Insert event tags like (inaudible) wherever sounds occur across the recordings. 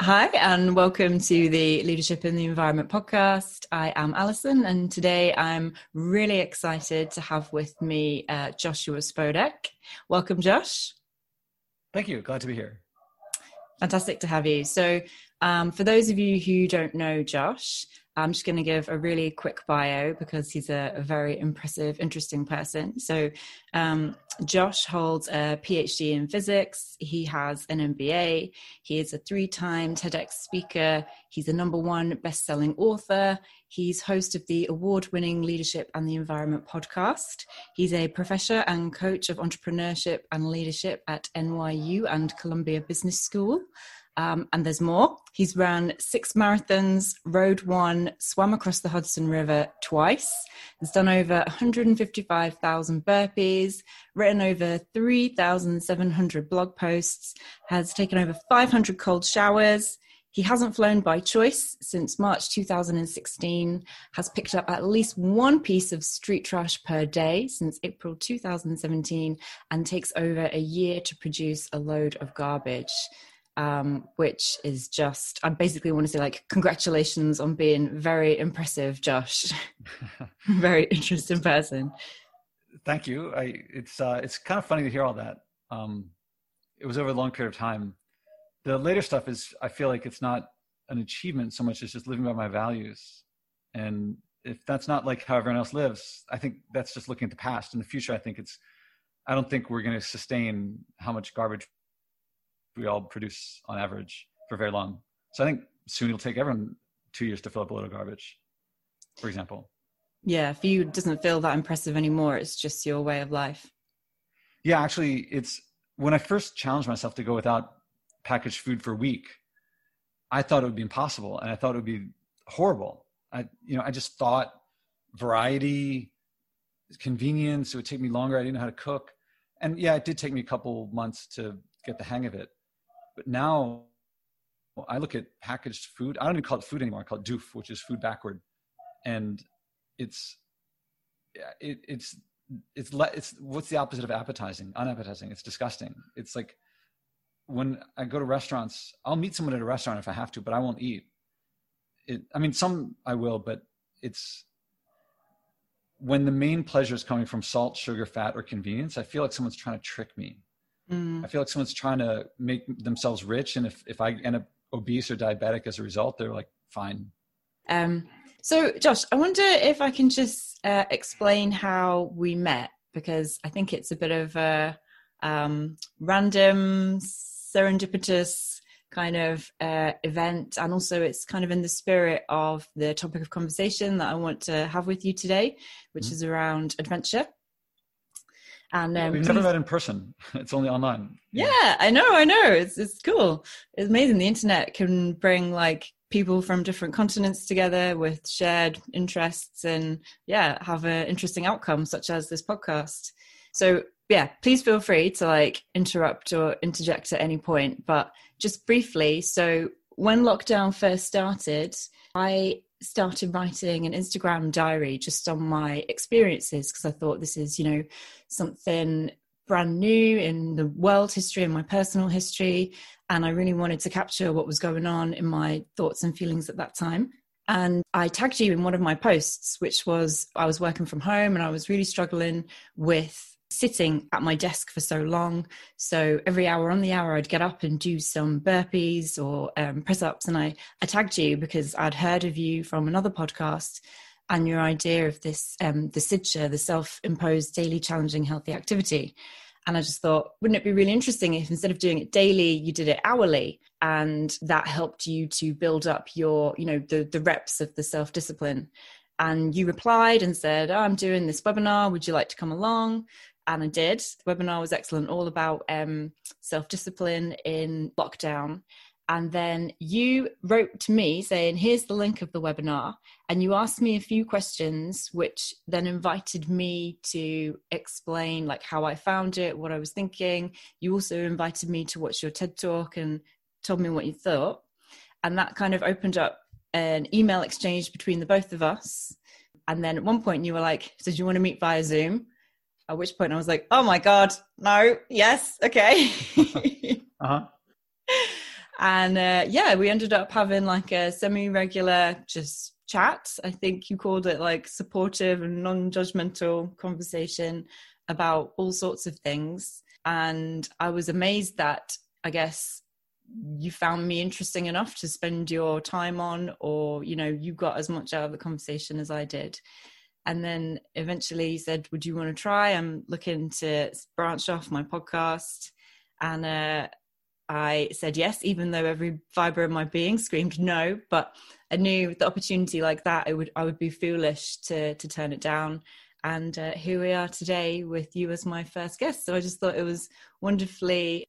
Hi, and welcome to the Leadership in the Environment podcast. I am Alison, and today I'm really excited to have with me uh, Joshua Spodek. Welcome, Josh. Thank you. Glad to be here. Fantastic to have you. So, um, for those of you who don't know Josh, I'm just going to give a really quick bio because he's a, a very impressive, interesting person. So, um, Josh holds a PhD in physics. He has an MBA. He is a three time TEDx speaker. He's a number one best selling author. He's host of the award winning Leadership and the Environment podcast. He's a professor and coach of entrepreneurship and leadership at NYU and Columbia Business School. Um, and there's more. He's run six marathons, rode one, swam across the Hudson River twice, has done over 155,000 burpees, written over 3,700 blog posts, has taken over 500 cold showers. He hasn't flown by choice since March 2016, has picked up at least one piece of street trash per day since April 2017, and takes over a year to produce a load of garbage um, which is just I basically want to say like congratulations on being very impressive, Josh. (laughs) (laughs) very interesting person. Thank you. I it's uh, it's kind of funny to hear all that. Um, it was over a long period of time. The later stuff is I feel like it's not an achievement so much as just living by my values. And if that's not like how everyone else lives, I think that's just looking at the past. In the future, I think it's I don't think we're going to sustain how much garbage we all produce on average for very long. So I think soon it'll take everyone two years to fill up a load of garbage, for example. Yeah, for you, it doesn't feel that impressive anymore. It's just your way of life. Yeah, actually, it's when I first challenged myself to go without packaged food for a week, I thought it would be impossible and I thought it would be horrible. I, you know, I just thought variety, convenience, it would take me longer. I didn't know how to cook. And yeah, it did take me a couple months to get the hang of it. But now I look at packaged food. I don't even call it food anymore. I call it doof, which is food backward. And it's, it, it's, it's, le- it's, what's the opposite of appetizing? Unappetizing. It's disgusting. It's like when I go to restaurants, I'll meet someone at a restaurant if I have to, but I won't eat. It, I mean, some I will, but it's when the main pleasure is coming from salt, sugar, fat, or convenience. I feel like someone's trying to trick me Mm. I feel like someone's trying to make themselves rich, and if if I end up obese or diabetic as a result, they're like, fine. Um, so, Josh, I wonder if I can just uh, explain how we met because I think it's a bit of a um, random, serendipitous kind of uh, event, and also it's kind of in the spirit of the topic of conversation that I want to have with you today, which mm-hmm. is around adventure. And um, we've never met in person; (laughs) it's only online. Yeah, I know, I know. It's it's cool. It's amazing. The internet can bring like people from different continents together with shared interests, and yeah, have an interesting outcome, such as this podcast. So yeah, please feel free to like interrupt or interject at any point. But just briefly, so when lockdown first started, I started writing an Instagram diary just on my experiences because I thought this is, you know, something brand new in the world history and my personal history. And I really wanted to capture what was going on in my thoughts and feelings at that time. And I tagged you in one of my posts, which was I was working from home and I was really struggling with sitting at my desk for so long. So every hour on the hour, I'd get up and do some burpees or um, press ups. And I, I tagged you because I'd heard of you from another podcast and your idea of this, um, the SIDCHA, the self imposed daily challenging healthy activity. And I just thought, wouldn't it be really interesting if instead of doing it daily, you did it hourly? And that helped you to build up your, you know, the, the reps of the self discipline and you replied and said, oh, I'm doing this webinar. Would you like to come along? And I did. The webinar was excellent, all about um, self discipline in lockdown. And then you wrote to me saying, Here's the link of the webinar. And you asked me a few questions, which then invited me to explain like how I found it, what I was thinking. You also invited me to watch your TED talk and told me what you thought. And that kind of opened up an email exchange between the both of us. And then at one point you were like, So do you want to meet via Zoom? At which point I was like, oh my God, no, yes, okay. (laughs) uh-huh. and uh, yeah, we ended up having like a semi-regular just chat. I think you called it like supportive and non-judgmental conversation about all sorts of things. And I was amazed that I guess you found me interesting enough to spend your time on, or you know, you got as much out of the conversation as I did. And then eventually he said, Would you want to try? I'm looking to branch off my podcast. And uh, I said yes, even though every fiber of my being (laughs) screamed no. But I knew the opportunity like that, I would I would be foolish to to turn it down. And uh, here we are today with you as my first guest. So I just thought it was wonderfully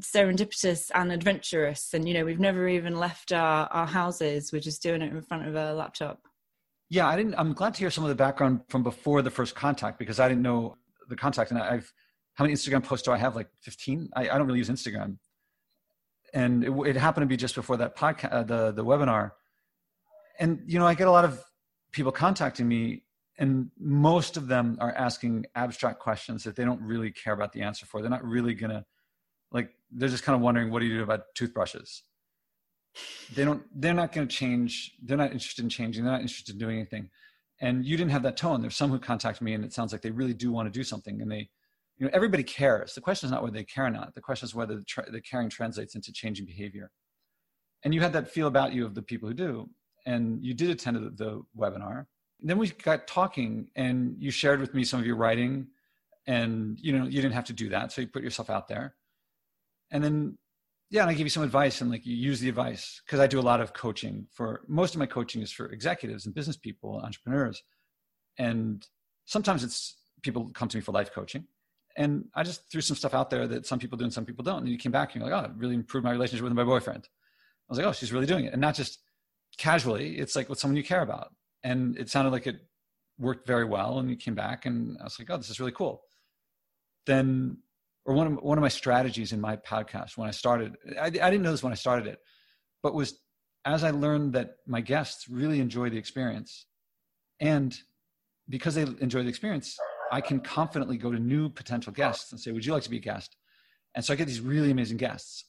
serendipitous and adventurous. And you know, we've never even left our our houses. We're just doing it in front of a laptop. Yeah, I didn't. I'm glad to hear some of the background from before the first contact because I didn't know the contact. And I've how many Instagram posts do I have? Like 15. I, I don't really use Instagram and it, it, happened to be just before that podcast, uh, the the webinar. And you know, I get a lot of people contacting me, and most of them are asking abstract questions that they don't really care about the answer for. They're not really gonna like. They're just kind of wondering, what do you do about toothbrushes? They don't. They're not going to change. They're not interested in changing. They're not interested in doing anything. And you didn't have that tone. There's some who contact me, and it sounds like they really do want to do something, and they you know everybody cares the question is not whether they care or not the question is whether the, tra- the caring translates into changing behavior and you had that feel about you of the people who do and you did attend the, the webinar and then we got talking and you shared with me some of your writing and you know you didn't have to do that so you put yourself out there and then yeah and i give you some advice and like you use the advice because i do a lot of coaching for most of my coaching is for executives and business people and entrepreneurs and sometimes it's people come to me for life coaching and I just threw some stuff out there that some people do and some people don't. And you came back and you're like, oh, it really improved my relationship with my boyfriend. I was like, oh, she's really doing it. And not just casually, it's like with someone you care about. And it sounded like it worked very well. And you came back and I was like, oh, this is really cool. Then, or one of, one of my strategies in my podcast when I started, I, I didn't know this when I started it, but was as I learned that my guests really enjoy the experience. And because they enjoy the experience, I can confidently go to new potential guests and say, Would you like to be a guest? And so I get these really amazing guests.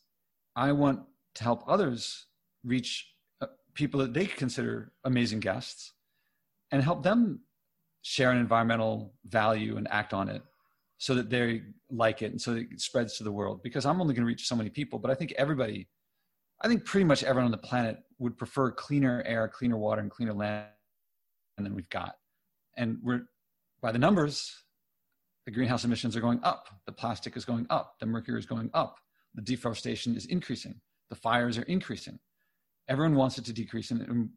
I want to help others reach uh, people that they consider amazing guests and help them share an environmental value and act on it so that they like it and so it spreads to the world because i'm only going to reach so many people but i think everybody i think pretty much everyone on the planet would prefer cleaner air cleaner water and cleaner land than we've got and we're by the numbers, the greenhouse emissions are going up, the plastic is going up, the mercury is going up, the deforestation is increasing, the fires are increasing. Everyone wants it to decrease, and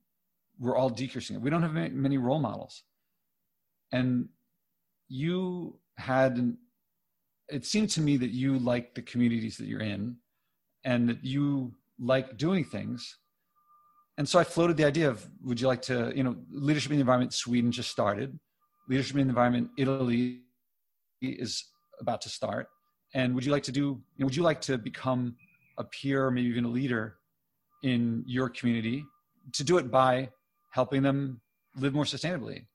we're all decreasing it. We don't have many role models. And you had, it seemed to me that you like the communities that you're in and that you like doing things. And so I floated the idea of would you like to, you know, leadership in the environment, Sweden just started. Leadership in the environment italy is about to start. And would you like to do you know, would you like to become a peer maybe even a leader in your community to do it by helping them live more sustainably?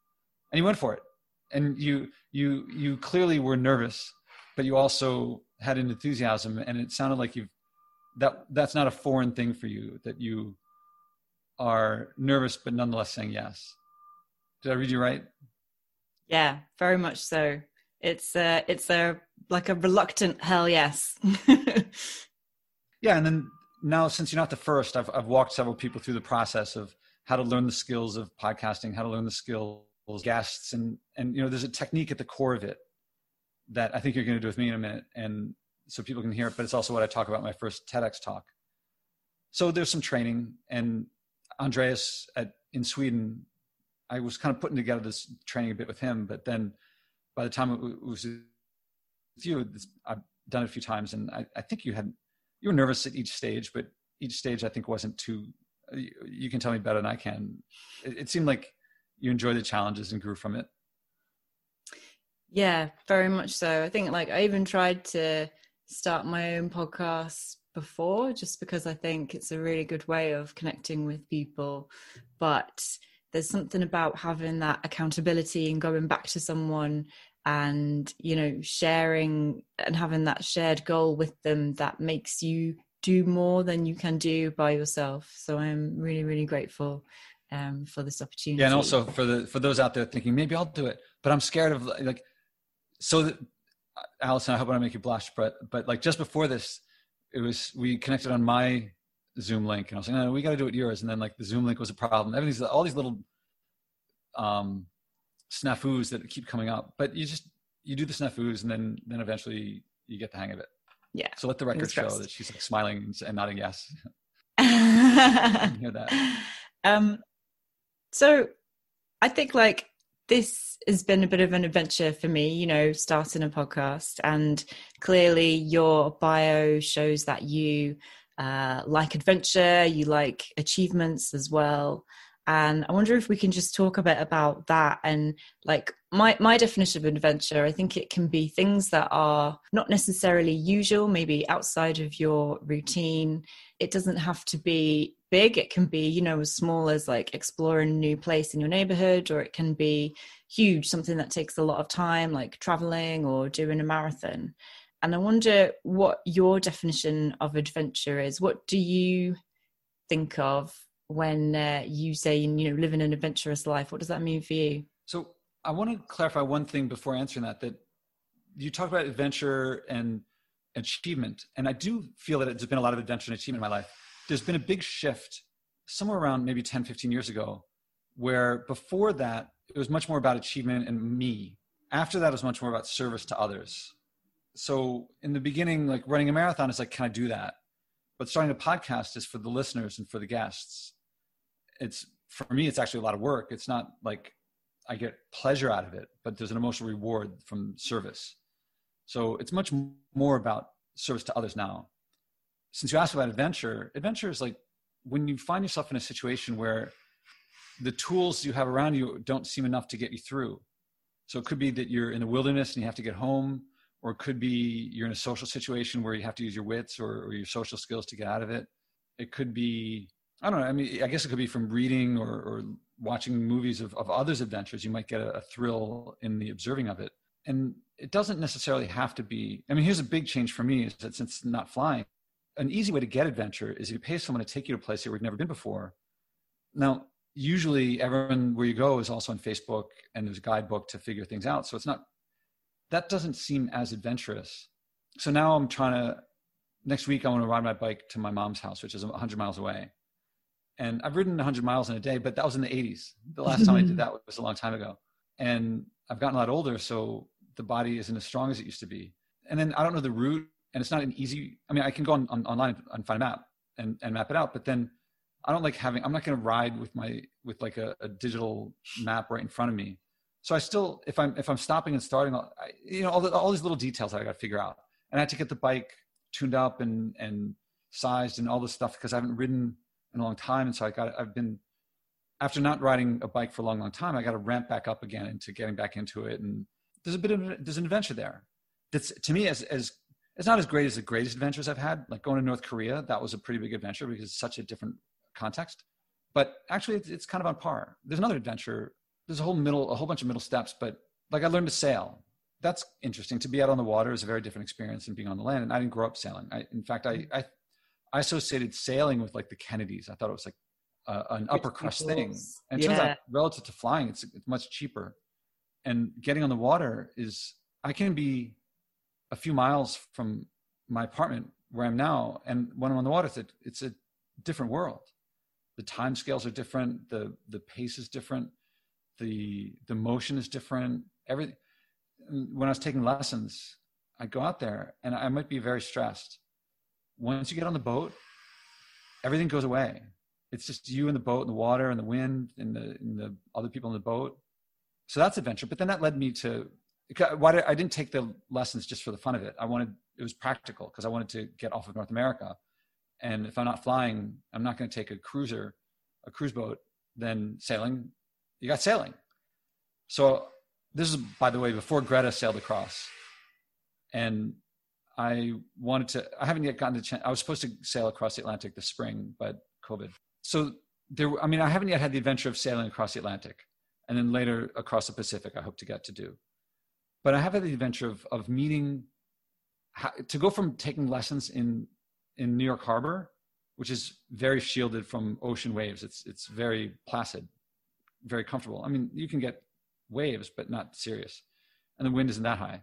And you went for it and you you you clearly were nervous but you also had an enthusiasm and it sounded like you've that that's not a foreign thing for you that you are nervous but nonetheless saying yes did i read you right yeah, very much so. It's a, it's a like a reluctant hell yes. (laughs) yeah, and then now since you're not the first, I've I've walked several people through the process of how to learn the skills of podcasting, how to learn the skills guests, and and you know there's a technique at the core of it that I think you're going to do with me in a minute, and so people can hear it. But it's also what I talk about my first TEDx talk. So there's some training, and Andreas at in Sweden I was kind of putting together this training a bit with him, but then by the time it was with you, I've done it a few times, and I, I think you had you were nervous at each stage, but each stage I think wasn't too. You can tell me better than I can. It, it seemed like you enjoyed the challenges and grew from it. Yeah, very much so. I think like I even tried to start my own podcast before just because I think it's a really good way of connecting with people. But there's something about having that accountability and going back to someone and you know sharing and having that shared goal with them that makes you do more than you can do by yourself. So I'm really, really grateful um, for this opportunity. Yeah, and also for the for those out there thinking maybe I'll do it, but I'm scared of like. So, that, Allison, I hope I don't make you blush, but but like just before this, it was we connected on my Zoom link, and I was like, no, no we got to do it yours, and then like the Zoom link was a problem. Everything's all these little um snafus that keep coming up, but you just you do the snafus, and then then eventually you get the hang of it. Yeah. So let the record show that she's like smiling and nodding yes. (laughs) hear that. Um, so I think like this has been a bit of an adventure for me, you know, starting a podcast. And clearly, your bio shows that you uh, like adventure, you like achievements as well and i wonder if we can just talk a bit about that and like my my definition of adventure. I think it can be things that are not necessarily usual maybe outside of your routine. It doesn't have to be big. It can be you know as small as like exploring a new place in your neighborhood or it can be huge something that takes a lot of time like traveling or doing a marathon. And i wonder what your definition of adventure is. What do you think of when uh, you say you know living an adventurous life what does that mean for you? So i want to clarify one thing before answering that that you talk about adventure and achievement and i do feel that there's been a lot of adventure and achievement in my life. There's been a big shift somewhere around maybe 10 15 years ago where before that it was much more about achievement and me. After that it was much more about service to others. So in the beginning like running a marathon is like can i do that? But starting a podcast is for the listeners and for the guests it's for me it's actually a lot of work. It's not like i get pleasure out of it but there's an emotional reward from service. So it's much more about service to others now. Since you asked about adventure adventure is like when you find yourself in a situation where the tools you have around you don't seem enough to get you through. So it could be that you're in the wilderness and you have to get home or it could be you're in a social situation where you have to use your wits or, or your social skills to get out of it. It could be I don't know. I mean, I guess it could be from reading or, or watching movies of, of others' adventures. You might get a, a, thrill in the observing of it. And it doesn't necessarily have to be. I mean, here's a big change for me is that since not flying, an easy way to get adventure is if you pay someone to take you to a place you've never been before. Now, usually everyone where you go is also on Facebook and there's a guidebook to figure things out. So it's not, that doesn't seem as adventurous. So now I'm trying to, next week, I want to ride my bike to my mom's house, which is 100 miles away and I've ridden 100 miles in a day, but that was in the 80s. The last time I did (laughs) that was a long time ago. And I've gotten a lot older, so the body isn't as strong as it used to be. And then I don't know the route, and it's not an easy. I mean, I can go on, on online and find a map and, and map it out, but then I don't like having. I'm not going to ride with my with like a, a, digital map right in front of me. So I still, if I'm if I'm stopping and starting, I, you know, all the, all these little details that I got to figure out, and I had to get the bike tuned up and and sized and all this stuff because I haven't ridden in a long time. And so I got, I've been, after not riding a bike for a long, long time, I got to ramp back up again into getting back into it. And there's a bit of, there's an adventure there. That's to me as, as, it's not as great as the greatest adventures I've had. Like going to North Korea, that was a pretty big adventure because it's such a different context. But actually, it's, it's kind of on par. There's another adventure. There's a whole middle, a whole bunch of middle steps. But like I learned to sail. That's interesting. To be out on the water is a very different experience than being on the land. And I didn't grow up sailing. I, in fact, I, I I associated sailing with like the Kennedys. I thought it was like uh, an upper crust thing. And it yeah. turns out relative to flying, it's, it's much cheaper. And getting on the water is, I can be a few miles from my apartment where I'm now. And when I'm on the water, it's a, it's a different world. The time scales are different. The, the pace is different. The, the motion is different. Everything. When I was taking lessons, I go out there and I might be very stressed once you get on the boat, everything goes away. It's just you and the boat and the water and the wind and the, and the other people in the boat. So that's adventure. But then that led me to why did, I didn't take the lessons just for the fun of it. I wanted it was practical because I wanted to get off of North America. And if I'm not flying, I'm not going to take a cruiser, a cruise boat. Then sailing, you got sailing. So this is, by the way, before Greta sailed across, and I wanted to, I haven't yet gotten the chance. I was supposed to sail across the Atlantic this spring, but COVID. So there, I mean, I haven't yet had the adventure of sailing across the Atlantic and then later across the Pacific, I hope to get to do. But I have had the adventure of, of meeting, to go from taking lessons in, in New York Harbor, which is very shielded from ocean waves. It's it's very placid, very comfortable. I mean, you can get waves, but not serious, and the wind isn't that high.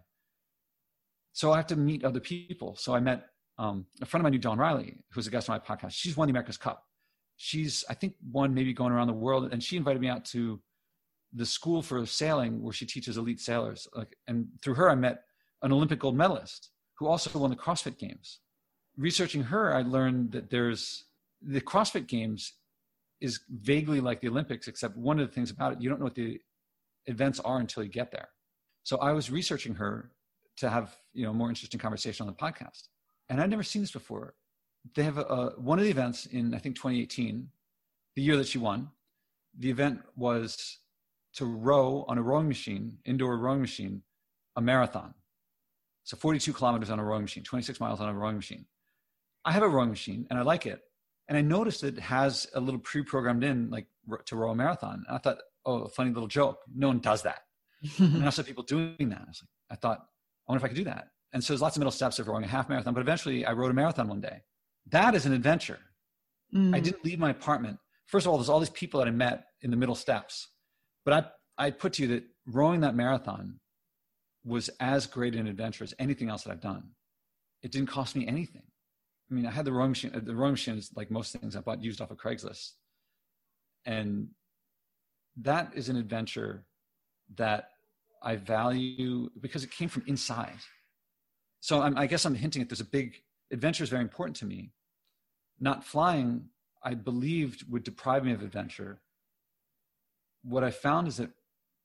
So I have to meet other people. So I met um, a friend of mine, Dawn Riley, who's a guest on my podcast. She's won the America's Cup. She's I think one maybe going around the world, and she invited me out to the school for sailing where she teaches elite sailors. Like, and through her, I met an Olympic gold medalist who also won the CrossFit Games. Researching her, I learned that there's the CrossFit Games is vaguely like the Olympics, except one of the things about it, you don't know what the events are until you get there. So I was researching her to have you know more interesting conversation on the podcast, and I'd never seen this before. They have a, a, one of the events in I think 2018, the year that she won. The event was to row on a rowing machine, indoor rowing machine, a marathon. So 42 kilometers on a rowing machine, 26 miles on a rowing machine. I have a rowing machine and I like it. And I noticed it has a little pre-programmed in like to row a marathon. And I thought, oh, a funny little joke. No one does that. (laughs) and I saw people doing that. I, was like, I thought, I wonder if I could do that. And so there's lots of middle steps of rowing a half marathon, but eventually I rowed a marathon one day. That is an adventure. Mm. I didn't leave my apartment. First of all, there's all these people that I met in the middle steps. But I, I put to you that rowing that marathon was as great an adventure as anything else that I've done. It didn't cost me anything. I mean, I had the rowing machine. The rowing machine is like most things I bought used off of Craigslist, and that is an adventure that I value because it came from inside. So I'm, I guess I'm hinting at there's a big adventure is very important to me. Not flying, I believed would deprive me of adventure, what I found is that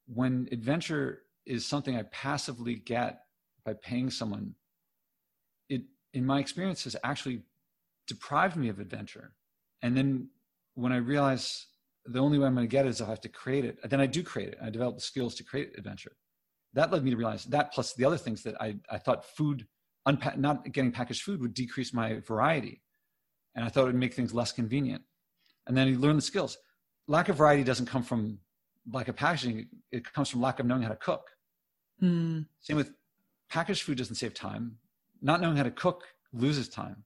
when adventure is something I passively get by paying someone, it, in my experience, has actually deprived me of adventure. And then when I realize the only way I'm going to get it is if I have to create it, then I do create it. I develop the skills to create adventure. That led me to realize that plus the other things that I, I thought food, unpa- not getting packaged food would decrease my variety. And I thought it would make things less convenient. And then you learn the skills lack of variety doesn't come from lack of packaging. It comes from lack of knowing how to cook. Mm. Same with packaged food doesn't save time. Not knowing how to cook loses time.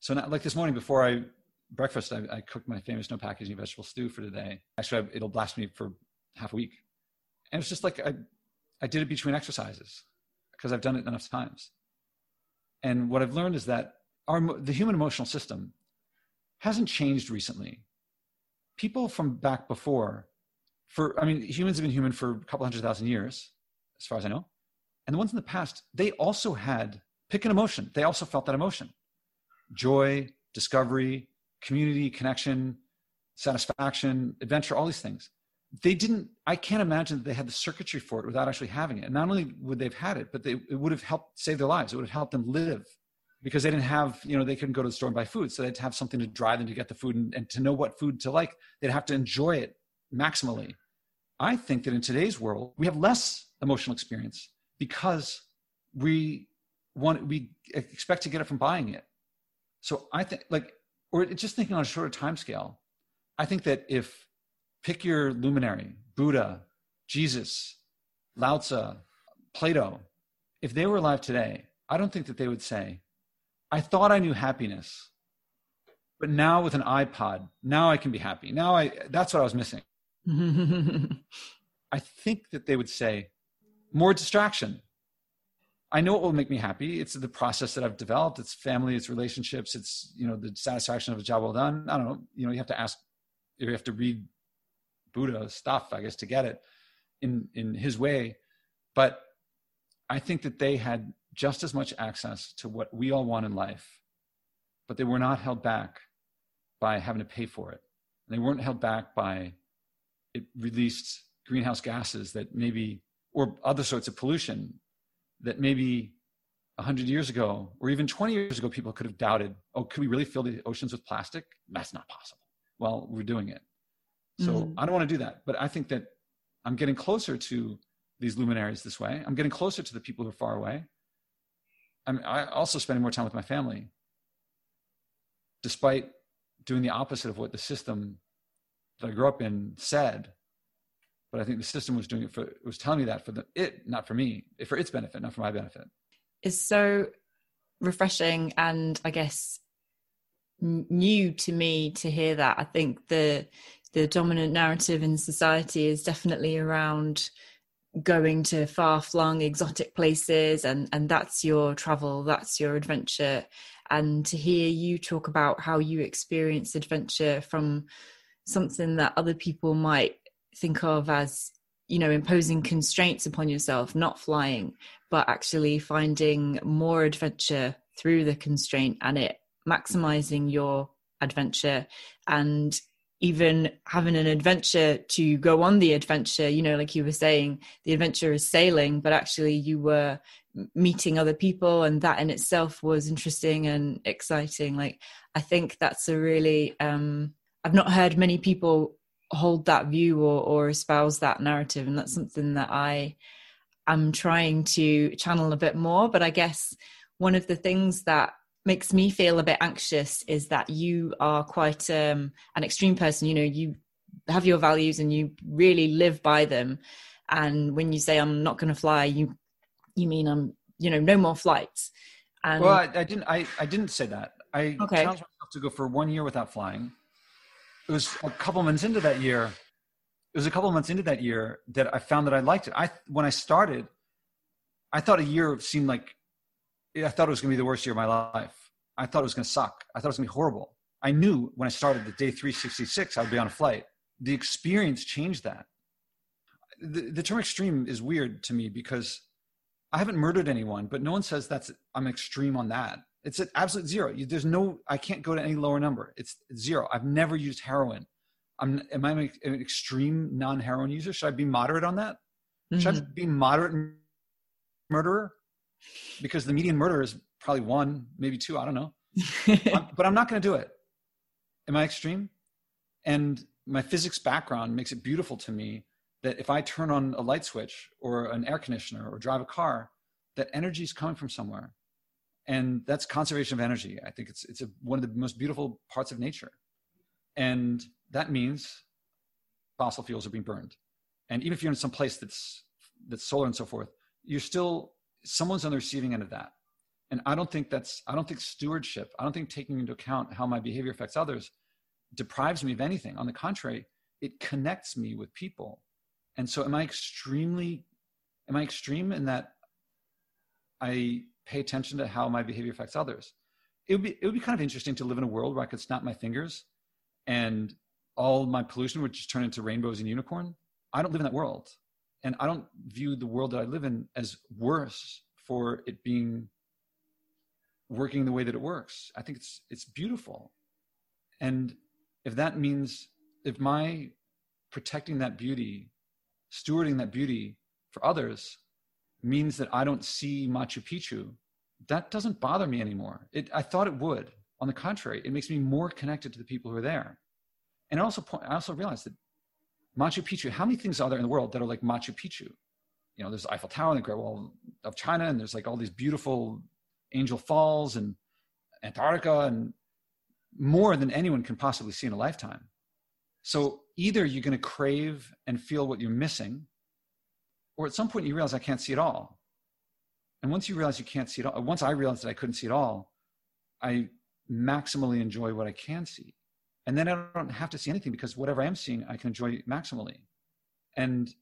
So, not, like this morning before I breakfast, I, I, cooked my famous no packaging vegetable stew for today. Actually, I, it'll last me for half a week. And it's just like I, I did it between exercises because I've done it enough times. And what I've learned is that our the human emotional system hasn't changed recently people from back before, for I mean, humans have been human for a couple hundred thousand years, as far as I know. And the ones in the past, they also had pick an emotion. They also felt that emotion joy, discovery, community, connection, satisfaction, adventure, all these things. They didn't, I can't imagine that they had the circuitry for it without actually having it. And not only would they have had it, but they, it would have helped save their lives. It would have helped them live because they didn't have, you know, they couldn't go to the store and buy food. So they'd have something to drive them to get the food and, and to know what food to like. They'd have to enjoy it maximally. I think that in today's world, we have less emotional experience because we want, we expect to get it from buying it. So I think like, or just thinking on a shorter time scale, I think that if pick your luminary, Buddha, Jesus, Lao Tzu, Plato, if they were alive today, I don't think that they would say, I thought I knew happiness, but now with an iPod, now I can be happy. Now I that's what I was missing. (laughs) I think that they would say more distraction. I know it will make me happy. It's the process that I've developed. It's family, it's relationships, it's you know the satisfaction of a job well done. I don't know. You know, you have to ask, you have to read Buddha stuff, I guess, to get it in in his way. But I think that they had just as much access to what we all want in life, but they were not held back by having to pay for it. And they weren't held back by it released greenhouse gases that maybe, or other sorts of pollution that maybe 100 years ago or even 20 years ago, people could have doubted, oh, could we really fill the oceans with plastic? That's not possible. Well, we're doing it. So mm-hmm. I don't want to do that. But I think that I'm getting closer to these luminaries this way. I'm getting closer to the people who are far away. I'm I also spending more time with my family, despite doing the opposite of what the system that I grew up in said. But I think the system was doing it for was telling me that for the it, not for me, for its benefit, not for my benefit. It's so refreshing and I guess new to me to hear that. I think the the dominant narrative in society is definitely around going to far flung exotic places and and that's your travel that's your adventure. And to hear you talk about how you experience adventure from something that other people might think of as you know imposing constraints upon yourself not flying but actually finding more adventure through the constraint and it maximizing your adventure. And even having an adventure to go on the adventure. You know like you were saying the adventure is sailing but actually you were meeting other people and that in itself was interesting and exciting. Like i think that's a really um i've not heard many people hold that view or, or espouse that narrative and that's something that i am trying to channel a bit more. But i guess one of the things that makes me feel a bit anxious is that you are quite um, an extreme person. You know, you have your values and you really live by them. And when you say I'm not going to fly, you you mean I'm you know no more flights. And well, I, I didn't. I, I didn't say that. I okay. challenged myself to go for one year without flying. It was a couple months into that year. It was a couple months into that year that I found that I liked it. I when I started, I thought a year seemed like I thought it was going to be the worst year of my life. I thought it was going to suck. I thought it was going to be horrible. I knew when I started the day 366, I would be on a flight. The experience changed that. The, the term extreme is weird to me because I haven't murdered anyone, but no one says that's I'm extreme on that. It's an absolute zero. There's no, I can't go to any lower number. It's zero. I've never used heroin. I'm, am I an extreme non-heroin user? Should I be moderate on that? Mm-hmm. Should I mm-hmm. be moderate murderer? Because the median murder is probably one, maybe two. I don't know. (laughs) I'm, but I'm not going to do it. Am I extreme? And my physics background makes it beautiful to me that if I turn on a light switch or an air conditioner or drive a car, that energy is coming from somewhere. And that's conservation of energy. I think it's, it's a, one of the most beautiful parts of nature. And that means fossil fuels are being burned. And even if you're in some place that's, that's solar and so forth, you're still someone's on the receiving end of that. And i don't think that's i don't think stewardship i don't think taking into account how my behavior affects others deprives me of anything. On the contrary it connects me with people. And so am i extremely am i extreme in that i pay attention to how my behavior affects others? It would be it would be kind of interesting to live in a world where i could snap my fingers and all my pollution would just turn into rainbows and unicorn. I don't live in that world and I don't view the world that I live in as worse for it being working the way that it works. I think it's it's beautiful. And if that means if my protecting that beauty, stewarding that beauty for others means that I don't see Machu Picchu, that doesn't bother me anymore. It, I thought it would. On the contrary, it makes me more connected to the people who are there. And I also point, I also realized that Machu Picchu, how many things are there in the world that are like Machu Picchu? You know, there's the Eiffel Tower and the Great Wall of China, and there's like all these beautiful Angel Falls and Antarctica, and more than anyone can possibly see in a lifetime. So either you're going to crave and feel what you're missing, or at some point you realize I can't see it all. And once you realize you can't see it all, once I realized that I couldn't see it all, I maximally enjoy what I can see and then I don't have to see anything because whatever I am seeing, I can enjoy maximally. And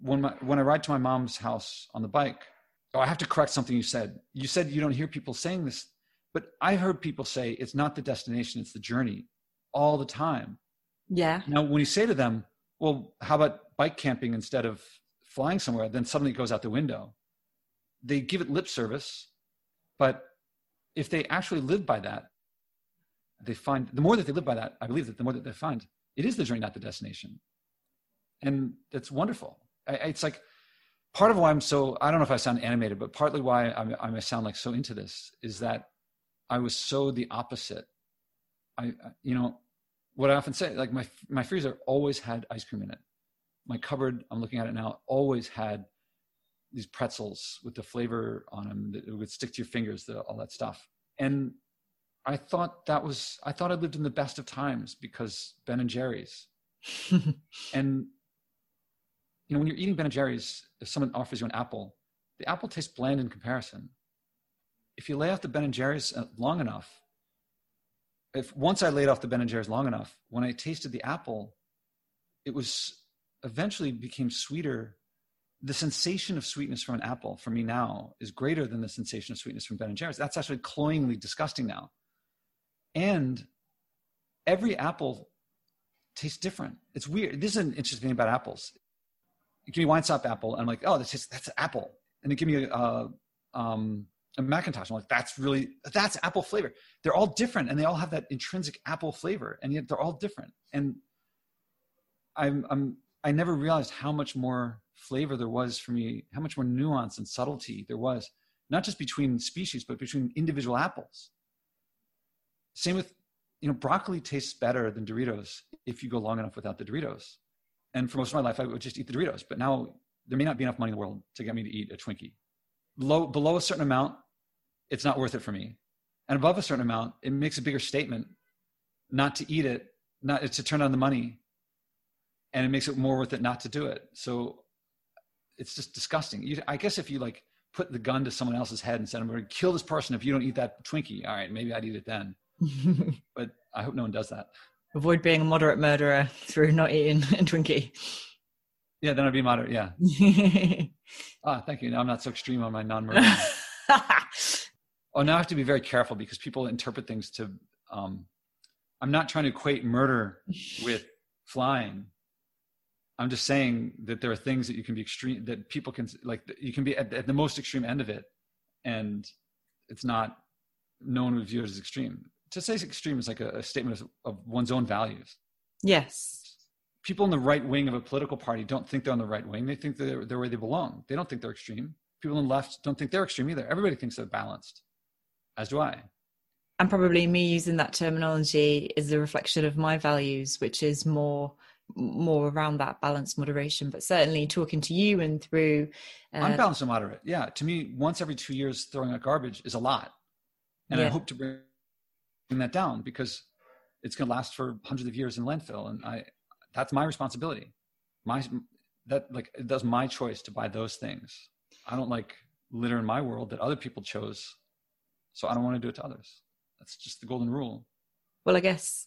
when my, when I ride to my mom's house on the bike, oh, I have to correct something you said. You said you don't hear people saying this, but I heard people say it's not the destination, it's the journey all the time. Yeah. Now, when you say to them, well, how about bike camping instead of flying somewhere? Then suddenly it goes out the window. They give it lip service, but if they actually live by that, they find the more that they live by that, I believe that the more that they find it is the journey, not the destination. And that's wonderful. I, it's like part of why I'm so, I don't know if I sound animated, but partly why I'm, I sound like so into this is that I was so the opposite. I, you know, what I often say, like my, my freezer always had ice cream in it. My cupboard, I'm looking at it now, always had these pretzels with the flavor on them that would stick to your fingers, the, all that stuff. And I thought that was I thought I lived in the best of times because Ben and Jerry's. (laughs) and you know, when you're eating Ben and Jerry's, if someone offers you an apple, the apple tastes bland in comparison. if you lay off the Ben and Jerry's uh, long enough, if once I laid off the Ben and Jerry's long enough, when I tasted the apple, it was eventually became sweeter. The sensation of sweetness from an apple for me now is greater than the sensation of sweetness from Ben and Jerry's. That's actually cloyingly disgusting now. And every apple tastes different. It's weird. This is an interesting thing about apples. You give me a Winesap apple, and I'm like, oh, this that's that's apple. And they give me a, a, um, a McIntosh. I'm like, that's really that's apple flavor. They're all different, and they all have that intrinsic apple flavor, and yet they're all different. And I'm I'm I never realized how much more flavor there was for me, how much more nuance and subtlety there was, not just between species, but between individual apples. Same with, you know, broccoli tastes better than Doritos if you go long enough without the Doritos. And for most of my life, I would just eat the Doritos. But now there may not be enough money in the world to get me to eat a Twinkie. Below, below a certain amount, it's not worth it for me. And above a certain amount, it makes a bigger statement not to eat it, not to turn on the money, and it makes it more worth it not to do it. So it's just disgusting. You, I guess if you like put the gun to someone else's head and said, "I'm going to kill this person if you don't eat that Twinkie," all right, maybe I'd eat it then. (laughs) but I hope no one does that. Avoid being a moderate murderer through not eating (laughs) a Twinkie. Yeah, then I'd be moderate. Yeah. (laughs) ah, thank you. Now I'm not so extreme on my non-murder. oh, now I have to be very careful because people interpret things to. Um, I'm not trying to equate murder with flying I'm just saying that there are things that you can be extreme that people can like you can be at, at the most extreme end of it, and it's not no one would view it as extreme. To say it's extreme is like a, a statement of, of one's own values. Yes. People in the right wing of a political party don't think they're on the right wing. They think they're, they're where they belong. They don't think they're extreme. People on the left don't think they're extreme either. Everybody thinks they're balanced, as do I. And probably me using that terminology is a reflection of my values, which is more more around that balance moderation but certainly talking to you and through uh, i'm balanced and moderate yeah to me once every two years throwing out garbage is a lot and yeah. i hope to bring that down because it's going to last for hundreds of years in landfill. And i that's my responsibility. My that like that's my choice to buy those things. I don't like litter in my world that other people chose so i don't want to do it to others. That's just the golden rule. Well i guess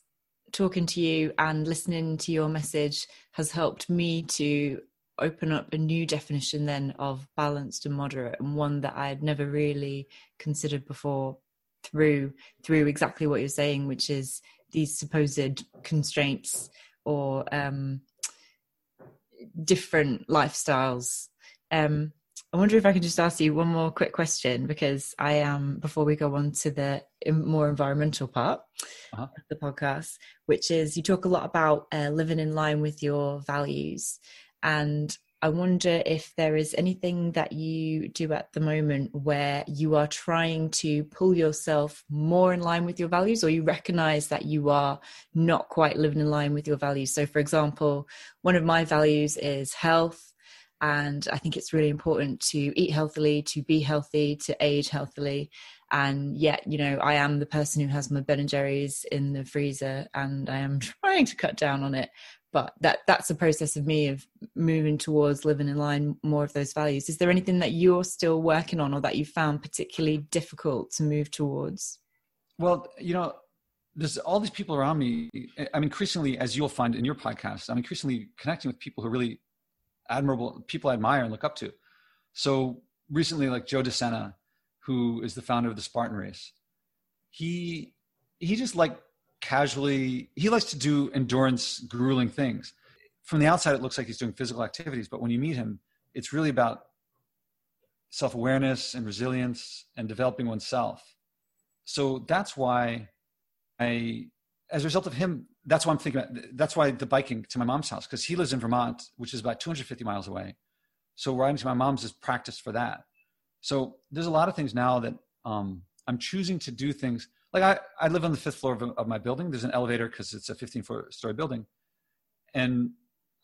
talking to you and listening to your message has helped me to open up a new definition then of balanced and moderate and one that I had never really considered before through through exactly what you're saying which is these supposed constraints or um, different lifestyles um, I wonder if I could just ask you one more quick question because I am before we go on to the more environmental part uh-huh. of the podcast, which is you talk a lot about uh, living in line with your values, and I wonder if there is anything that you do at the moment where you are trying to pull yourself more in line with your values, or you recognize that you are not quite living in line with your values. So, for example, one of my values is health and I think it's really important to eat healthily, to be healthy, to age healthily. And yet, you know, I am the person who has my Ben and Jerry's in the freezer, and I am (laughs) trying to cut down on it. But that that's a process of me of moving towards living in line more of those values. Is there anything that you're still working on, or that you found particularly difficult to move towards? Well, you know, there's all these people around me. I'm increasingly, as you'll find in your podcast, I'm increasingly connecting with people who really admirable people I admire and look up to. So recently, like Joe DeSena, who is the founder of the Spartan Race, he he just like casually he likes to do endurance, grueling things. From the outside, it looks like he's doing physical activities, but when you meet him, it's really about self awareness and resilience and developing oneself. So that's why I, as a result of him that's why I'm thinking about, that's why the biking to my mom's house, because he lives in Vermont, which is about 250 miles away. So riding to my mom's is practice for that. So there's a lot of things now that um, I'm choosing to do things. Like I, I live on the fifth floor of, of my building. There's an elevator because it's a 15 story building. And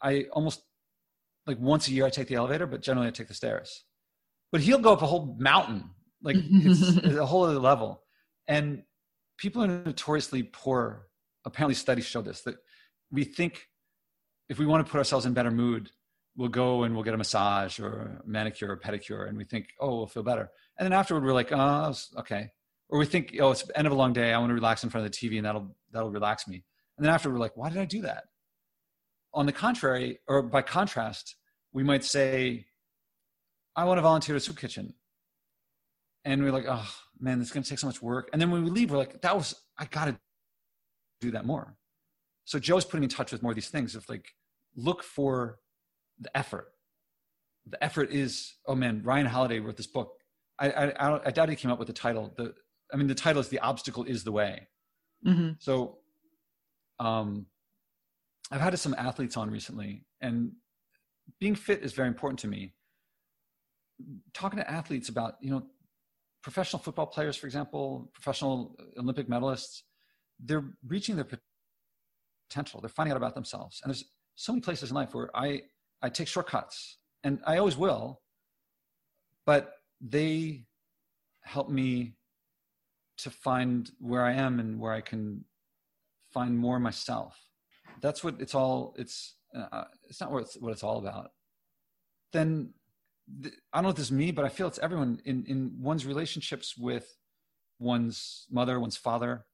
I almost like once a year I take the elevator, but generally I take the stairs. But he'll go up a whole mountain, like it's (laughs) a whole other level. And people are notoriously poor apparently studies show this that we think if we want to put ourselves in better mood we'll go and we'll get a massage or a manicure or pedicure and we think oh we'll feel better and then afterward we're like, oh, okay, or we think, oh, it's the end of a long day. I want to relax in front of the TV, and that'll that'll relax me. And then after we're like, why did I do that? On the contrary, or by contrast, we might say, I want to volunteer at a soup kitchen. And we're like, oh man, this is going to take so much work. And then when we leave, we're like, that was, I got to do that more. So Joe's putting me in touch with more of these things of like, look for the effort. The effort is, oh man, Ryan Holiday wrote this book. I, I, I doubt he came up with the title. The, I mean, the title is "The Obstacle Is the Way." Mm-hmm. So, um, I've had some athletes on recently, and being fit is very important to me. Talking to athletes about, you know, professional football players, for example, professional Olympic medalists, they're reaching their potential. They're finding out about themselves, and there's so many places in life where I I take shortcuts, and I always will, but they help me to find where I am and where I can find more myself. That's what it's all. It's uh, it's not what it's, what it's all about. Then th- I don't know if this is me, but I feel it's everyone in in one's relationships with one's mother, one's father,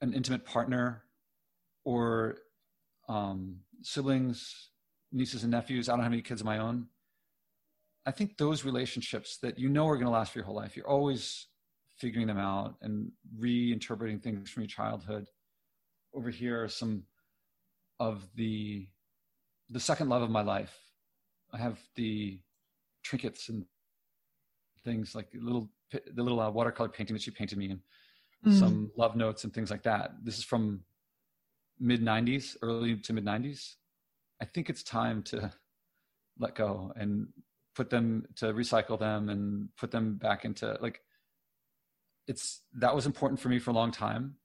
an intimate partner, or um, siblings, nieces and nephews. I don't have any kids of my own. I think those relationships that you know are going to last for your whole life. You're always figuring them out and reinterpreting things from your childhood. Over here are some of the the second love of my life. I have the trinkets and things like little the little uh, watercolor painting that she painted me and mm. some love notes and things like that. This is from mid 90s, early to mid 90s. I think it's time to let go and put them to recycle them and put them back into like it's that was important for me for a long time.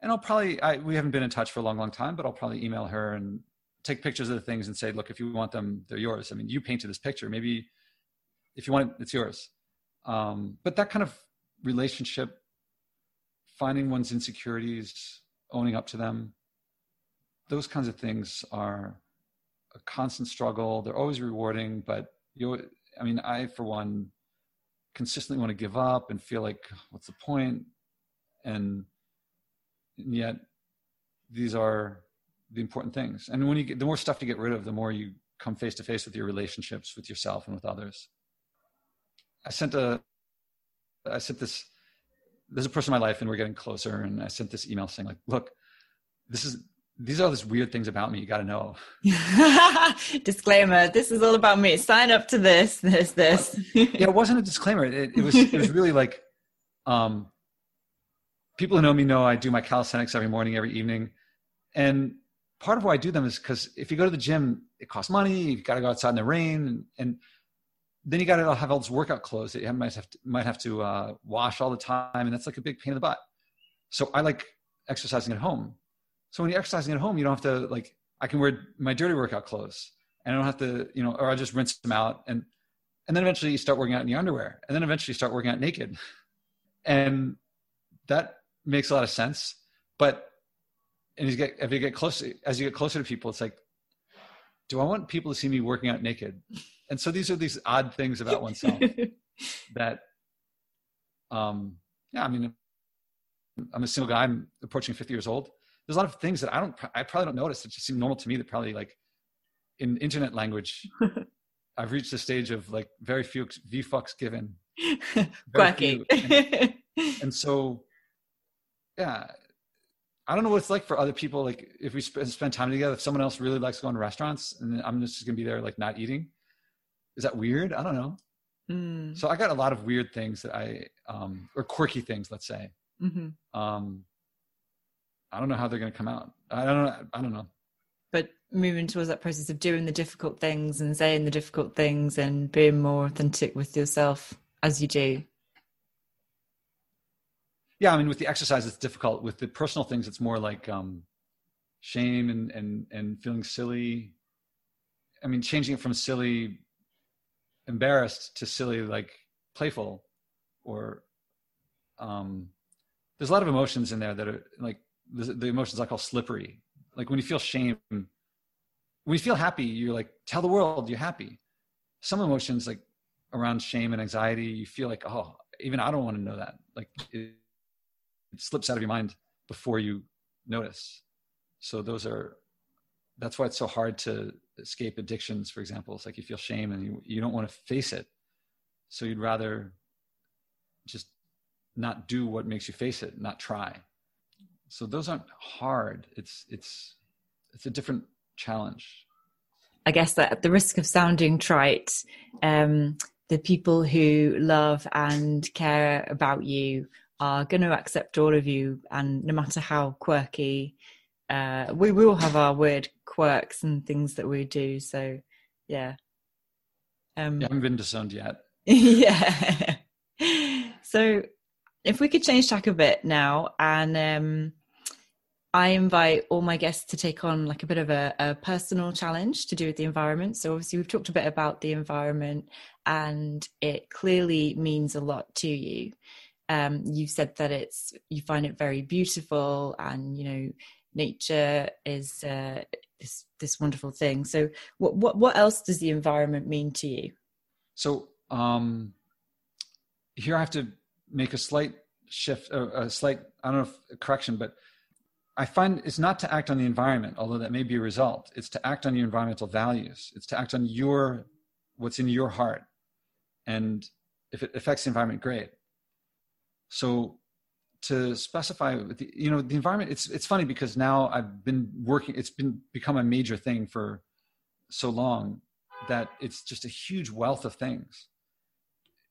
And i'll probably I, we haven't been in touch for a long long time but i'll probably email her and take pictures of the things and say look if you want them they're yours. I mean you painted this picture. Maybe if you want it it's yours. Um, but that kind of relationship finding one's insecurities owning up to them those kinds of things are a constant struggle. They're always rewarding but you i mean i for one consistently want to give up and feel like what's the point? And, and yet these are the important things. And when you get the more stuff you get rid of the more you come face to face with your relationships with yourself and with others. I sent a i sent this there's a person in my life and we're getting closer and i sent this email saying like look this is these are all these weird things about me you got to know. (laughs) Disclaimer this is all about me. Sign up to this this this. (laughs) Yeah it wasn't a disclaimer. It, it was it was really like um people who know me know i do my calisthenics every morning every evening. And part of why i do them is because if you go to the gym it costs money you've got to go outside in the rain and, and then you got to have all this workout clothes that you might have to might have to uh, wash all the time and that's like a big pain in the butt. So i like exercising at home so when you're exercising at home, you don't have to like, I can wear my dirty workout clothes and I don't have to, you know, or I just rinse them out. And, and then eventually you start working out in your underwear and then eventually you start working out naked. And that makes a lot of sense. But, and you get, if you get closer, as you get closer to people, it's like, do I want people to see me working out naked? And so these are these odd things about (laughs) oneself that, um, yeah, I mean, I'm a single guy. I'm approaching 50 years old there's a lot of things that I don't, I probably don't notice. It just seem normal to me that probably like in internet language, (laughs) I've reached the stage of like very few V fucks given. (laughs) Quacky. And, and, so, yeah, I don't know what it's like for other people. Like if we sp- spend time together, if someone else really likes going to restaurants and I'm just going to be there like not eating, is that weird? I don't know. Mm. So I got a lot of weird things that I, um, or quirky things, let's say. Mm-hmm. Um, I don't know how they're going to come out. I don't know. I don't know. But moving towards that process of doing the difficult things and saying the difficult things and being more authentic with yourself as you do. Yeah, I mean, with the exercise, it's difficult. With the personal things, it's more like um, shame and and and feeling silly. I mean, changing it from silly, embarrassed to silly, like playful, or um, there's a lot of emotions in there that are like the, the emotions I call slippery. Like when you feel shame, when you feel happy, you're like, tell the world you're happy. Some emotions like around shame and anxiety, you feel like, oh, even I don't want to know that. Like it, it slips out of your mind before you notice. So those are that's why it's so hard to escape addictions, for example. It's like you feel shame and you, you don't want to face it. So you'd rather just not do what makes you face it, not try. So those aren't hard. It's it's it's a different challenge. I guess that at the risk of sounding trite, um, the people who love and care about you are going to accept all of you, and no matter how quirky, uh, we will have our weird quirks and things that we do. So, yeah. Um, yeah, I haven't been disowned yet. (laughs) yeah. (laughs) so, if we could change tack a bit now, and um, I invite all my guests to take on like a bit of a, a, personal challenge to do with the environment. So obviously we've talked a bit about the environment and it clearly means a lot to you. Um, you've said that it's you find it very beautiful and you know nature is uh, this this wonderful thing. So what what what else does the environment mean to you? So um, here I have to make a slight shift, uh, a slight I don't know if correction, but I find it's not to act on the environment, although that may be a result. It's to act on your environmental values. It's to act on your what's in your heart, and if it affects the environment, great. So to specify the, you know the environment it's it's funny because now i've been working it's been become a major thing for so long that it's just a huge wealth of things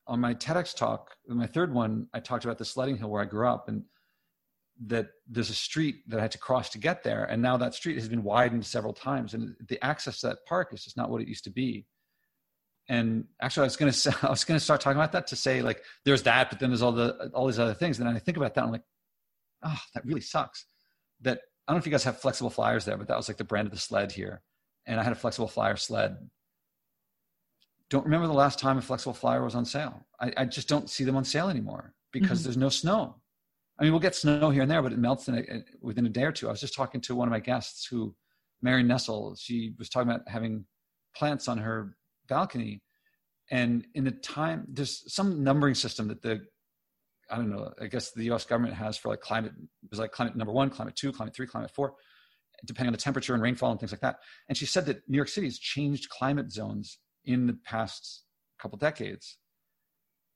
on my tedx talk my third one i talked about the sledding hill where i grew up and that there's a street that I had to cross to get there, and now that street has been widened several times, and the access to that park is just not what it used to be. And actually, I was going (laughs) to I was to start talking about that to say like there's that, but then there's all the all these other things. And then I think about that, I'm like, oh, that really sucks. That I don't know if you guys have flexible flyers there, but that was like the brand of the sled here, and I had a flexible flyer sled. Don't remember the last time a flexible flyer was on sale. I, I just don't see them on sale anymore because mm-hmm. there's no snow I mean, we'll get snow here and there, but it melts in a, within a day or two. I was just talking to one of my guests who, Mary Nessel, she was talking about having plants on her balcony. And in the time, there's some numbering system that the, I don't know, I guess the US government has for like climate, it was like climate number one, climate two, climate three, climate four, depending on the temperature and rainfall and things like that. And she said that New York City has changed climate zones in the past couple decades.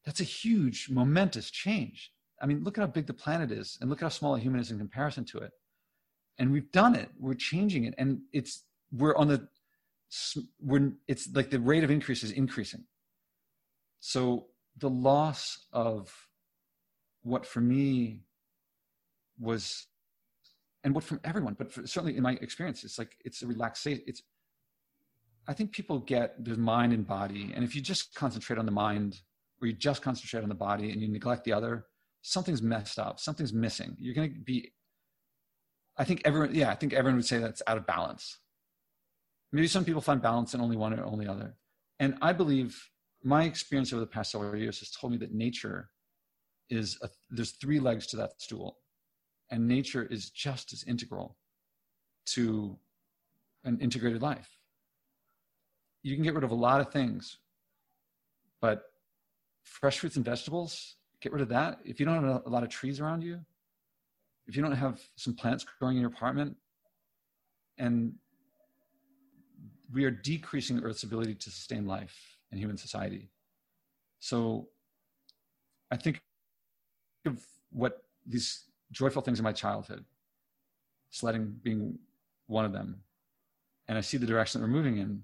That's a huge, momentous change I mean, look at how big the planet is and look at how small a human is in comparison to it. And we've done it. We're changing it. And it's, we're on the, we're, it's like the rate of increase is increasing. So the loss of what for me was, and what from everyone, but for, certainly in my experience, it's like, it's a relaxation. It's, I think people get the mind and body. And if you just concentrate on the mind or you just concentrate on the body and you neglect the other, something's messed up, something's missing. You're going to be, I think everyone, yeah, I think everyone would say that's out of balance. Maybe some people find balance in only one or only other. And I believe my experience over the past several years has told me that nature is, a, there's three legs to that stool. And nature is just as integral to an integrated life. You can get rid of a lot of things, but fresh fruits and vegetables get rid of that. If you don't have a lot of trees around you, if you don't have some plants growing in your apartment, and we are decreasing Earth's ability to sustain life in human society. So I think of what these joyful things in my childhood, sledding being one of them, and I see the direction that we're moving in.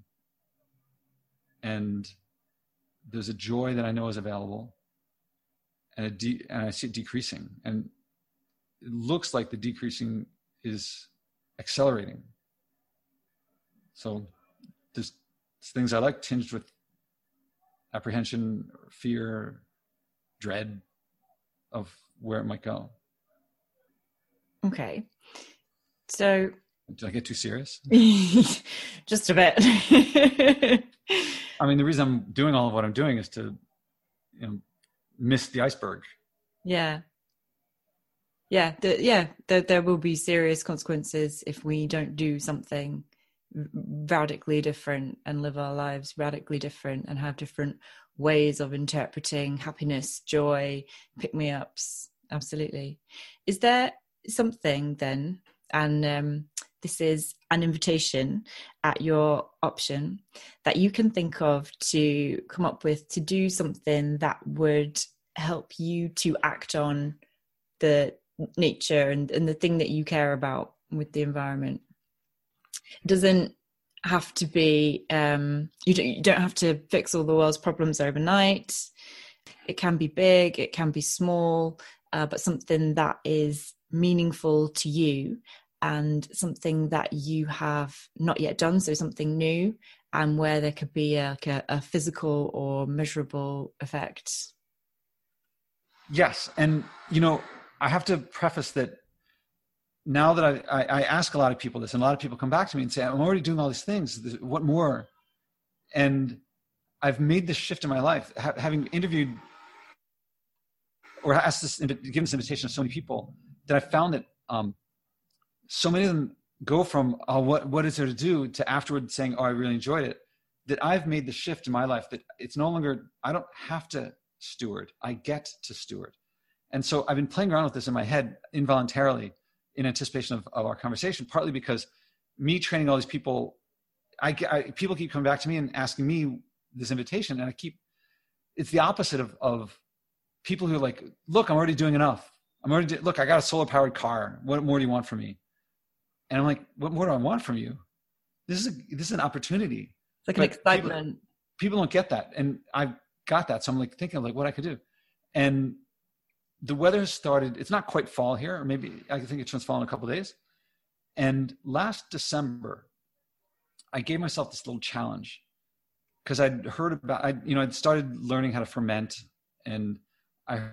And there's a joy that I know is available and, de- and I see it decreasing. And it looks like the decreasing is accelerating. So there's things I like tinged with apprehension, fear, dread of where it might go. Okay. So did I get too serious? (laughs) Just a bit. (laughs) I mean, the reason I'm doing all of what I'm doing is to, you know, miss the iceberg. Yeah. Yeah, yeah, there will be serious consequences if we don't do something radically different and live our lives radically different and have different ways of interpreting happiness, joy, pick me ups. Absolutely. Is there something then, and um, this is an invitation at your option that you can think of to come up with to do something that would help you to act on the nature and, and the thing that you care about with the environment? It doesn't have to be um, you don't you don't have to fix all the world's problems overnight. It can be big, it can be small, uh, but something that is meaningful to you and something that you have not yet done, so something new, and where there could be a, like a, a physical or measurable effect. Yes, and you know I have to preface that now that I, I, I, ask a lot of people this, and a lot of people come back to me and say, I'm already doing all these things. What more? And I've made this shift in my life, ha- having interviewed or asked this, given this invitation to so many people, that I found that um, so many of them go from, oh, what, what is there to do to afterward saying, oh, I really enjoyed it. That I've made the shift in my life that it's no longer, I don't have to steward, I get to steward. And so I've been playing around with this in my head involuntarily in anticipation of, of our conversation, partly because me training all these people, I, I, people keep coming back to me and asking me this invitation, and I keep it's the opposite of of people who are like, look, I'm already doing enough. I'm already look, I got a solar powered car. What more do you want from me? And I'm like, what more do I want from you? This is a, this is an opportunity. It's like an excitement. People, people don't get that, and I've got that. So I'm like thinking like what I could do, and the weather has started. It's not quite fall here, or maybe I think it turns fall in a couple days. And last December, I gave myself this little challenge because I'd heard about, I you know, I'd started learning how to ferment, and I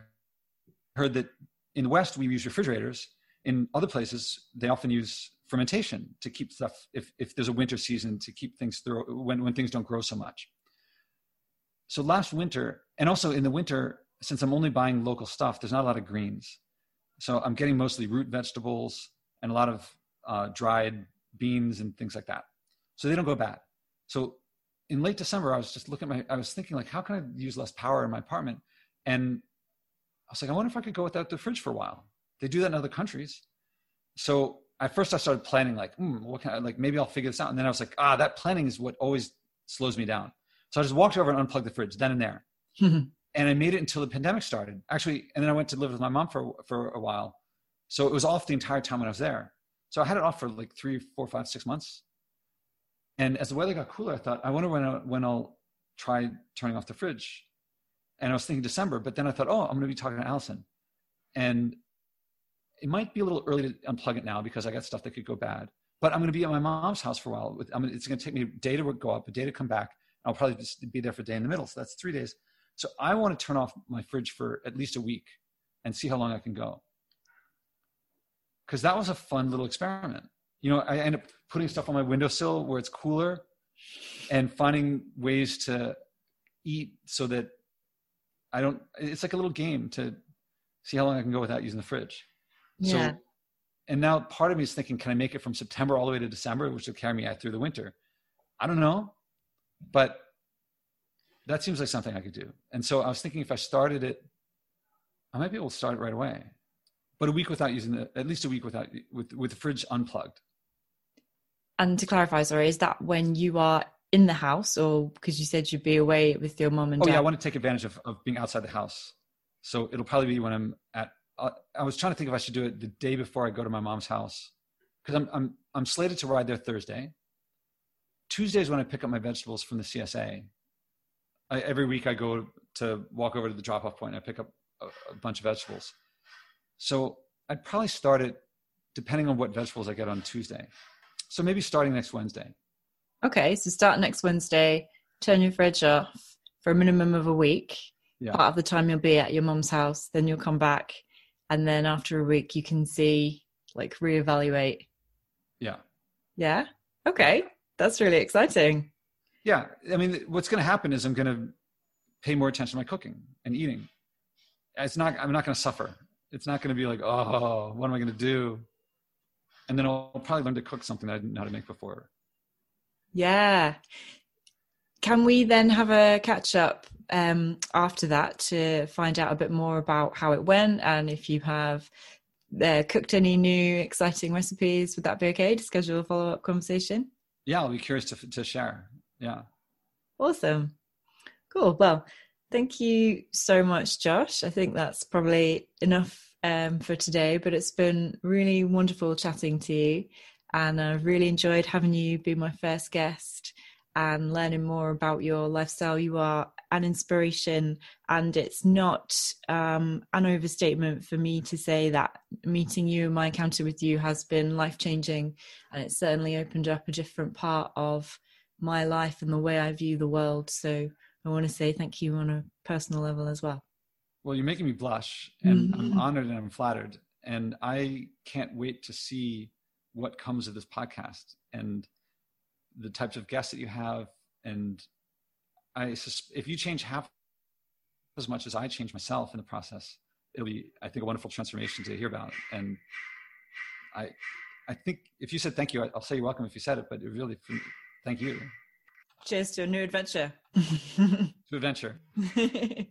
heard that in the West we use refrigerators. In other places, they often use fermentation to keep stuff if if there's a winter season to keep things through when when things don't grow so much. So last winter, and also in the winter, since I'm only buying local stuff, there's not a lot of greens. So I'm getting mostly root vegetables and a lot of uh, dried beans and things like that. So they don't go bad. So in late December, I was just looking at my, I was thinking like, how can I use less power in my apartment? And I was like, I wonder if I could go without the fridge for a while. They do that in other countries. So at first I started planning like, hmm, what kind of, like, maybe I'll figure this out. And then I was like, ah, that planning is what always slows me down. So I just walked over and unplugged the fridge then and there. (laughs) and I made it until the pandemic started. Actually, and then I went to live with my mom for for a while, so it was off the entire time when I was there. So I had it off for like three, four, five, six months. And as the weather got cooler, I thought, I wonder when I, when I'll try turning off the fridge. And I was thinking December, but then I thought, oh, I'm going to be talking to Allison, and it might be a little early to unplug it now because I got stuff that could go bad. But I'm going to be at my mom's house for a while. It's going to take me a day to go up, a day to come back. I'll probably just be there for a day in the middle. So that's three days. So I want to turn off my fridge for at least a week and see how long I can go. Because that was a fun little experiment. You know, I end up putting stuff on my windowsill where it's cooler and finding ways to eat so that I don't, it's like a little game to see how long I can go without using the fridge. Yeah. So, and now part of me is thinking, can I make it from September all the way to December, which will carry me through the winter? I don't know, but that seems like something I could do. And so I was thinking if I started it, I might be able to start it right away. But a week without using the, at least a week without, with, with the fridge unplugged. And to clarify, sorry, is that when you are in the house or because you said you'd be away with your mom and dad? Oh, yeah, I want to take advantage of, of being outside the house. So it'll probably be when I'm at, I was trying to think if I should do it the day before I go to my mom's house because I'm, I'm, I'm slated to ride there Thursday. Tuesday is when I pick up my vegetables from the CSA I, every week I go to walk over to the drop off. And I pick up a, a bunch of vegetables. So I'd probably start it depending on what vegetables I get on Tuesday. So maybe starting next Wednesday. Okay, so start next Wednesday. Turn your fridge off for a minimum of a week. Yeah. Part of the time you'll be at your mom's house, then you'll come back, and then after a week you can see, like, reevaluate. Yeah. Yeah. Okay, that's really exciting yeah i mean what's going to happen is i'm going to pay more attention to my cooking and eating it's not i'm not going to suffer it's not going to be like oh what am i going to do and then i'll probably learn to cook something that i didn't know how to make before Yeah. Can we then have a catch up um, after that to find out a bit more about how it went and if you have uh, cooked any new exciting recipes? Would that be okay to schedule a follow up conversation? Yeah, I'll be curious to, to share. Yeah. Awesome. Cool. Well, thank you so much, Josh. I think that's probably enough um, for today, but it's been really wonderful chatting to you. And I've really enjoyed having you be my first guest and learning more about your lifestyle. You are an inspiration, and it's not um, an overstatement for me to say that meeting you and my encounter with you has been life changing, and it's certainly opened up a different part of my life and the way I view the world. So I want to say thank you on a personal level as well. Well, you're making me blush, and mm-hmm. I'm honored and I'm flattered, and I can't wait to see what comes of this podcast and the types of guests that you have. And i if you change half as much as i change myself in the process it'll be i think a wonderful transformation to hear about. And i i think if you said thank you i'll say you're welcome if you said it but it really thank you. Cheers to a new adventure. (laughs) To adventure. (laughs)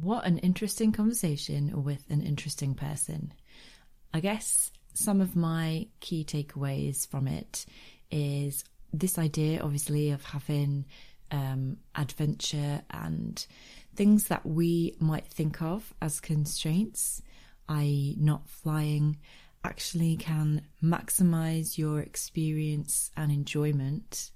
What an interesting conversation with an interesting person. I guess some of my key takeaways from it is this idea, obviously, of having um, adventure and things that we might think of as constraints, i.e., not flying, actually can maximize your experience and enjoyment.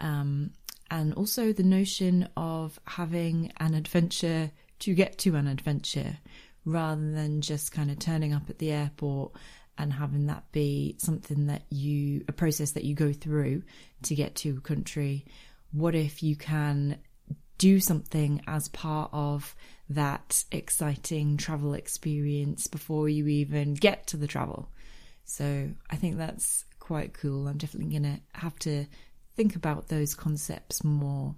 Um, and also the notion of having an adventure to get to an adventure rather than just kind of turning up at the airport and having that be something that you, a process that you go through to get to a country. What if you can do something as part of that exciting travel experience before you even get to the travel? So I think that's quite cool. I'm definitely going to have to think about those concepts more.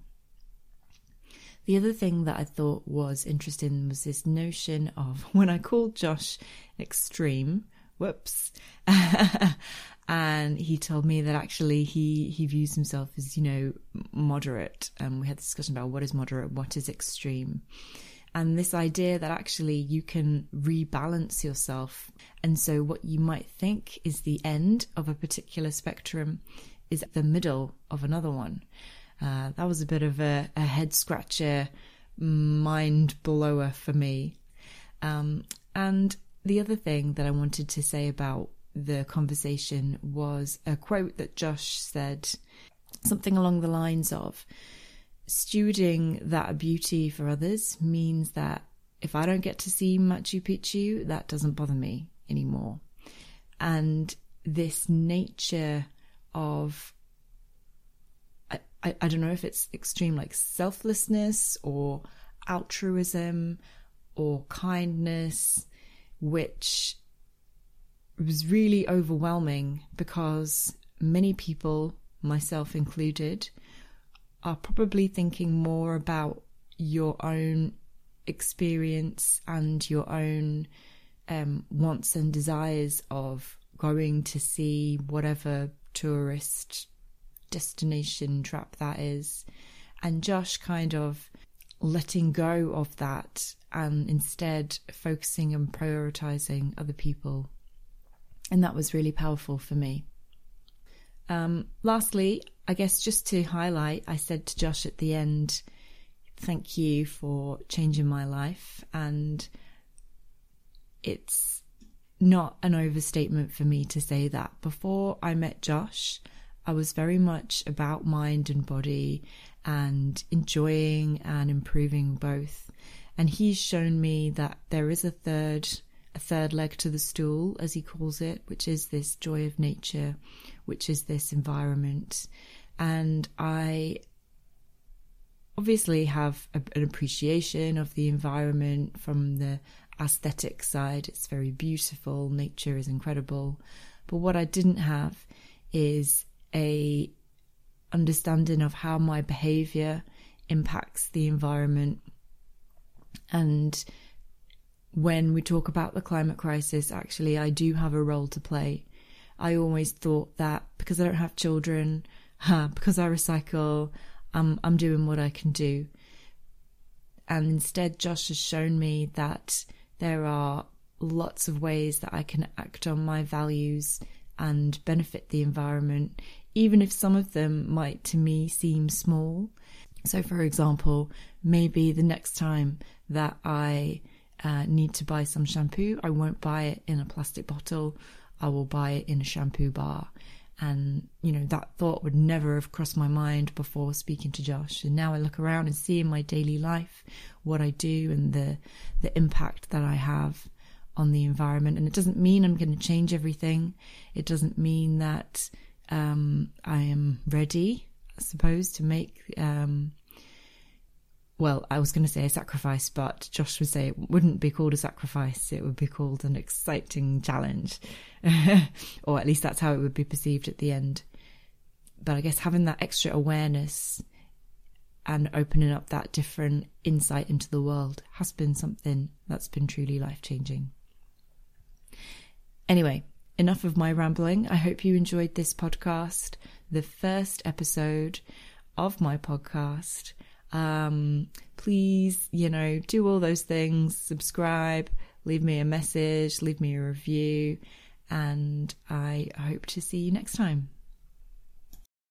The other thing that I thought was interesting was this notion of (laughs) when I called Josh extreme, whoops, (laughs) and he told me that actually he he views himself as you know moderate. And we had a discussion about what is moderate, what is extreme, and this idea that actually you can rebalance yourself. And so what you might think is the end of a particular spectrum is the middle of another one. Uh, that was a bit of a, a head scratcher, mind blower for me. Um, and the other thing that I wanted to say about the conversation was a quote that Josh said, something along the lines of, stewarding that beauty for others means that if I don't get to see Machu Picchu, that doesn't bother me anymore. And this nature of I, I don't know if it's extreme like selflessness or altruism or kindness, which was really overwhelming because many people, myself included, are probably thinking more about your own experience and your own um, wants and desires of going to see whatever tourist destination trap that is. And Josh kind of letting go of that and instead focusing and prioritizing other people. And that was really powerful for me. Um, lastly, I guess just to highlight, I said to Josh at the end, thank you for changing my life. And it's not an overstatement for me to say that. Before I met Josh, I was very much about mind and body and enjoying and improving both. And he's shown me that there is a third a third leg to the stool, as he calls it, which is this joy of nature, which is this environment. And I obviously have a, an appreciation of the environment from the aesthetic side. It's very beautiful, nature is incredible. But what I didn't have is a understanding of how my behavior impacts the environment and when we talk about the climate crisis actually I do have a role to play I always thought that because I don't have children, (laughs) because I recycle, I'm, I'm doing what I can do. And instead, Josh has shown me that there are lots of ways that I can act on my values and benefit the environment, even if some of them might to me seem small. So, for example, maybe the next time that I uh, need to buy some shampoo, I won't buy it in a plastic bottle. I will buy it in a shampoo bar. And, you know, that thought would never have crossed my mind before speaking to Josh. And now I look around and see in my daily life what I do and the, the impact that I have on the environment. And it doesn't mean I'm going to change everything. It doesn't mean that um, I am ready, I suppose, to make um, well, I was going to say a sacrifice, but Josh would say it wouldn't be called a sacrifice. It would be called an exciting challenge. (laughs) or at least that's how it would be perceived at the end. But I guess having that extra awareness and opening up that different insight into the world has been something that's been truly life changing. Anyway, enough of my rambling. I hope you enjoyed this podcast, the first episode of my podcast. Um, please, you know, do all those things, subscribe, leave me a message, leave me a review, and I hope to see you next time.